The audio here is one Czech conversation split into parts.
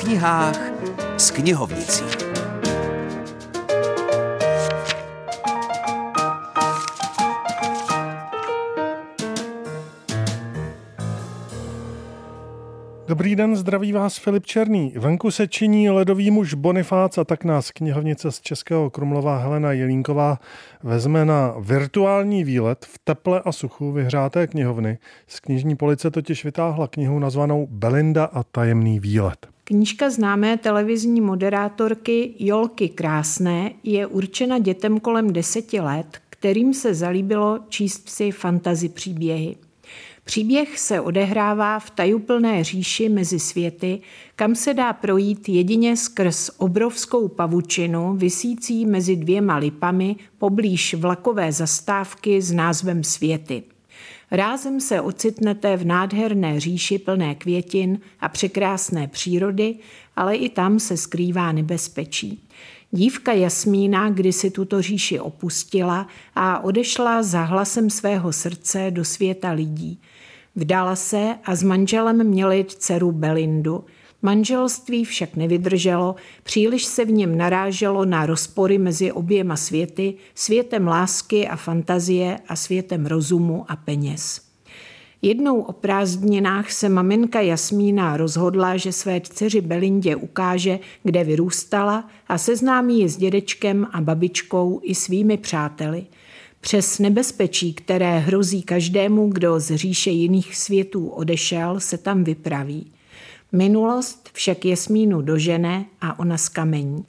knihách s knihovnicí. Dobrý den, zdraví vás Filip Černý. Venku se činí ledový muž Bonifác a tak nás knihovnice z Českého Krumlova Helena Jelínková vezme na virtuální výlet v teple a suchu vyhřáté knihovny. Z knižní police totiž vytáhla knihu nazvanou Belinda a tajemný výlet. Knížka známé televizní moderátorky Jolky Krásné je určena dětem kolem deseti let, kterým se zalíbilo číst si fantazy příběhy. Příběh se odehrává v tajuplné říši mezi světy, kam se dá projít jedině skrz obrovskou pavučinu visící mezi dvěma lipami poblíž vlakové zastávky s názvem Světy. Rázem se ocitnete v nádherné říši plné květin a překrásné přírody, ale i tam se skrývá nebezpečí. Dívka Jasmína kdysi tuto říši opustila a odešla za hlasem svého srdce do světa lidí. Vdala se a s manželem měli dceru Belindu. Manželství však nevydrželo, příliš se v něm naráželo na rozpory mezi oběma světy, světem lásky a fantazie a světem rozumu a peněz. Jednou o prázdninách se maminka Jasmína rozhodla, že své dceři Belindě ukáže, kde vyrůstala a seznámí ji s dědečkem a babičkou i svými přáteli. Přes nebezpečí, které hrozí každému, kdo z říše jiných světů odešel, se tam vypraví. Minulost však Jasmínu dožene a ona skamení.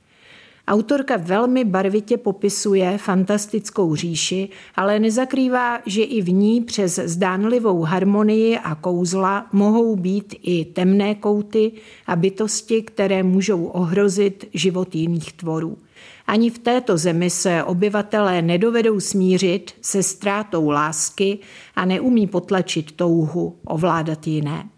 Autorka velmi barvitě popisuje fantastickou říši, ale nezakrývá, že i v ní přes zdánlivou harmonii a kouzla mohou být i temné kouty a bytosti, které můžou ohrozit život jiných tvorů. Ani v této zemi se obyvatelé nedovedou smířit se ztrátou lásky a neumí potlačit touhu ovládat jiné.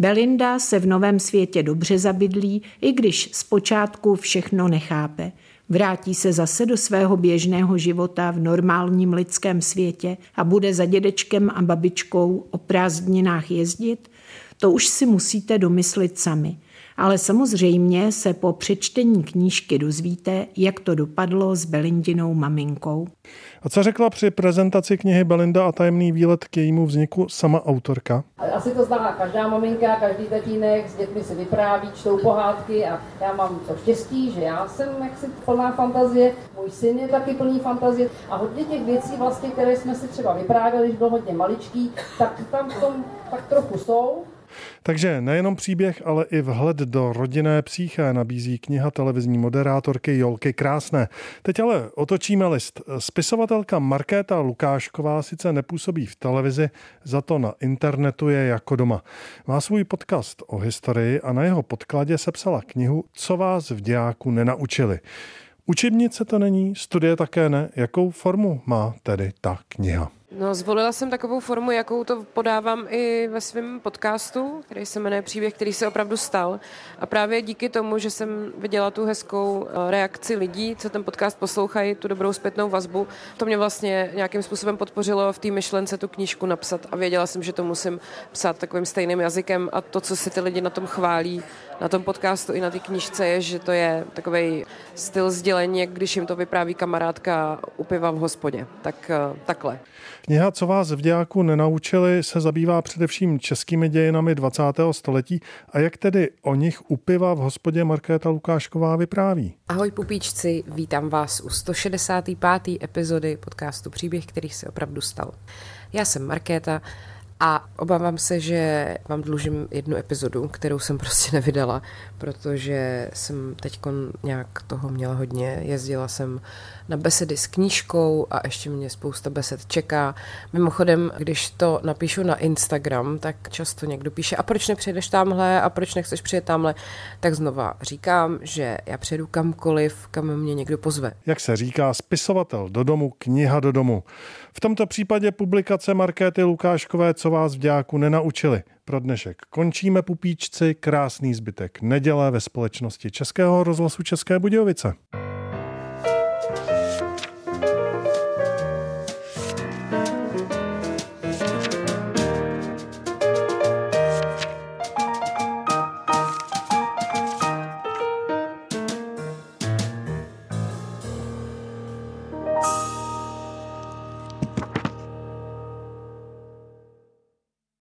Belinda se v novém světě dobře zabydlí, i když zpočátku všechno nechápe. Vrátí se zase do svého běžného života v normálním lidském světě a bude za dědečkem a babičkou o prázdninách jezdit? To už si musíte domyslit sami ale samozřejmě se po přečtení knížky dozvíte, jak to dopadlo s Belindinou maminkou. A co řekla při prezentaci knihy Belinda a tajemný výlet k jejímu vzniku sama autorka? Asi to zná každá maminka, každý tatínek, s dětmi si vypráví, čtou pohádky a já mám to štěstí, že já jsem jaksi plná fantazie, můj syn je taky plný fantazie a hodně těch věcí vlastně, které jsme si třeba vyprávěli, když byl hodně maličký, tak tam v tom tak trochu jsou. Takže nejenom příběh, ale i vhled do rodinné psyché nabízí kniha televizní moderátorky Jolky Krásné. Teď ale otočíme list. Spisovatelka Markéta Lukášková sice nepůsobí v televizi, za to na internetu je jako doma. Má svůj podcast o historii a na jeho podkladě sepsala knihu Co vás v dějáku nenaučili. Učebnice to není, studie také ne. Jakou formu má tedy ta kniha? No, zvolila jsem takovou formu, jakou to podávám i ve svém podcastu, který se jmenuje Příběh, který se opravdu stal. A právě díky tomu, že jsem viděla tu hezkou eh, reakci lidí, co ten podcast poslouchají, tu dobrou zpětnou vazbu, to mě vlastně nějakým způsobem podpořilo v té myšlence tu knížku napsat a věděla jsem, že to musím psát takovým stejným jazykem a to, co si ty lidi na tom chválí, na tom podcastu i na té knížce je, že to je takový styl sdělení, když jim to vypráví kamarádka u piva v hospodě. Tak eh, takhle. Kniha, co vás v dějáku nenaučili, se zabývá především českými dějinami 20. století a jak tedy o nich u piva v hospodě Markéta Lukášková vypráví. Ahoj pupíčci, vítám vás u 165. epizody podcastu Příběh, který se opravdu stal. Já jsem Markéta, a obávám se, že vám dlužím jednu epizodu, kterou jsem prostě nevydala, protože jsem teď nějak toho měla hodně. Jezdila jsem na besedy s knížkou a ještě mě spousta besed čeká. Mimochodem, když to napíšu na Instagram, tak často někdo píše, a proč nepřijedeš tamhle, a proč nechceš přijet tamhle, tak znova říkám, že já přijedu kamkoliv, kam mě někdo pozve. Jak se říká, spisovatel do domu, kniha do domu. V tomto případě publikace Markéty Lukáškové, co vás v dějáku nenaučili. Pro dnešek končíme pupíčci, krásný zbytek neděle ve společnosti Českého rozhlasu České Budějovice.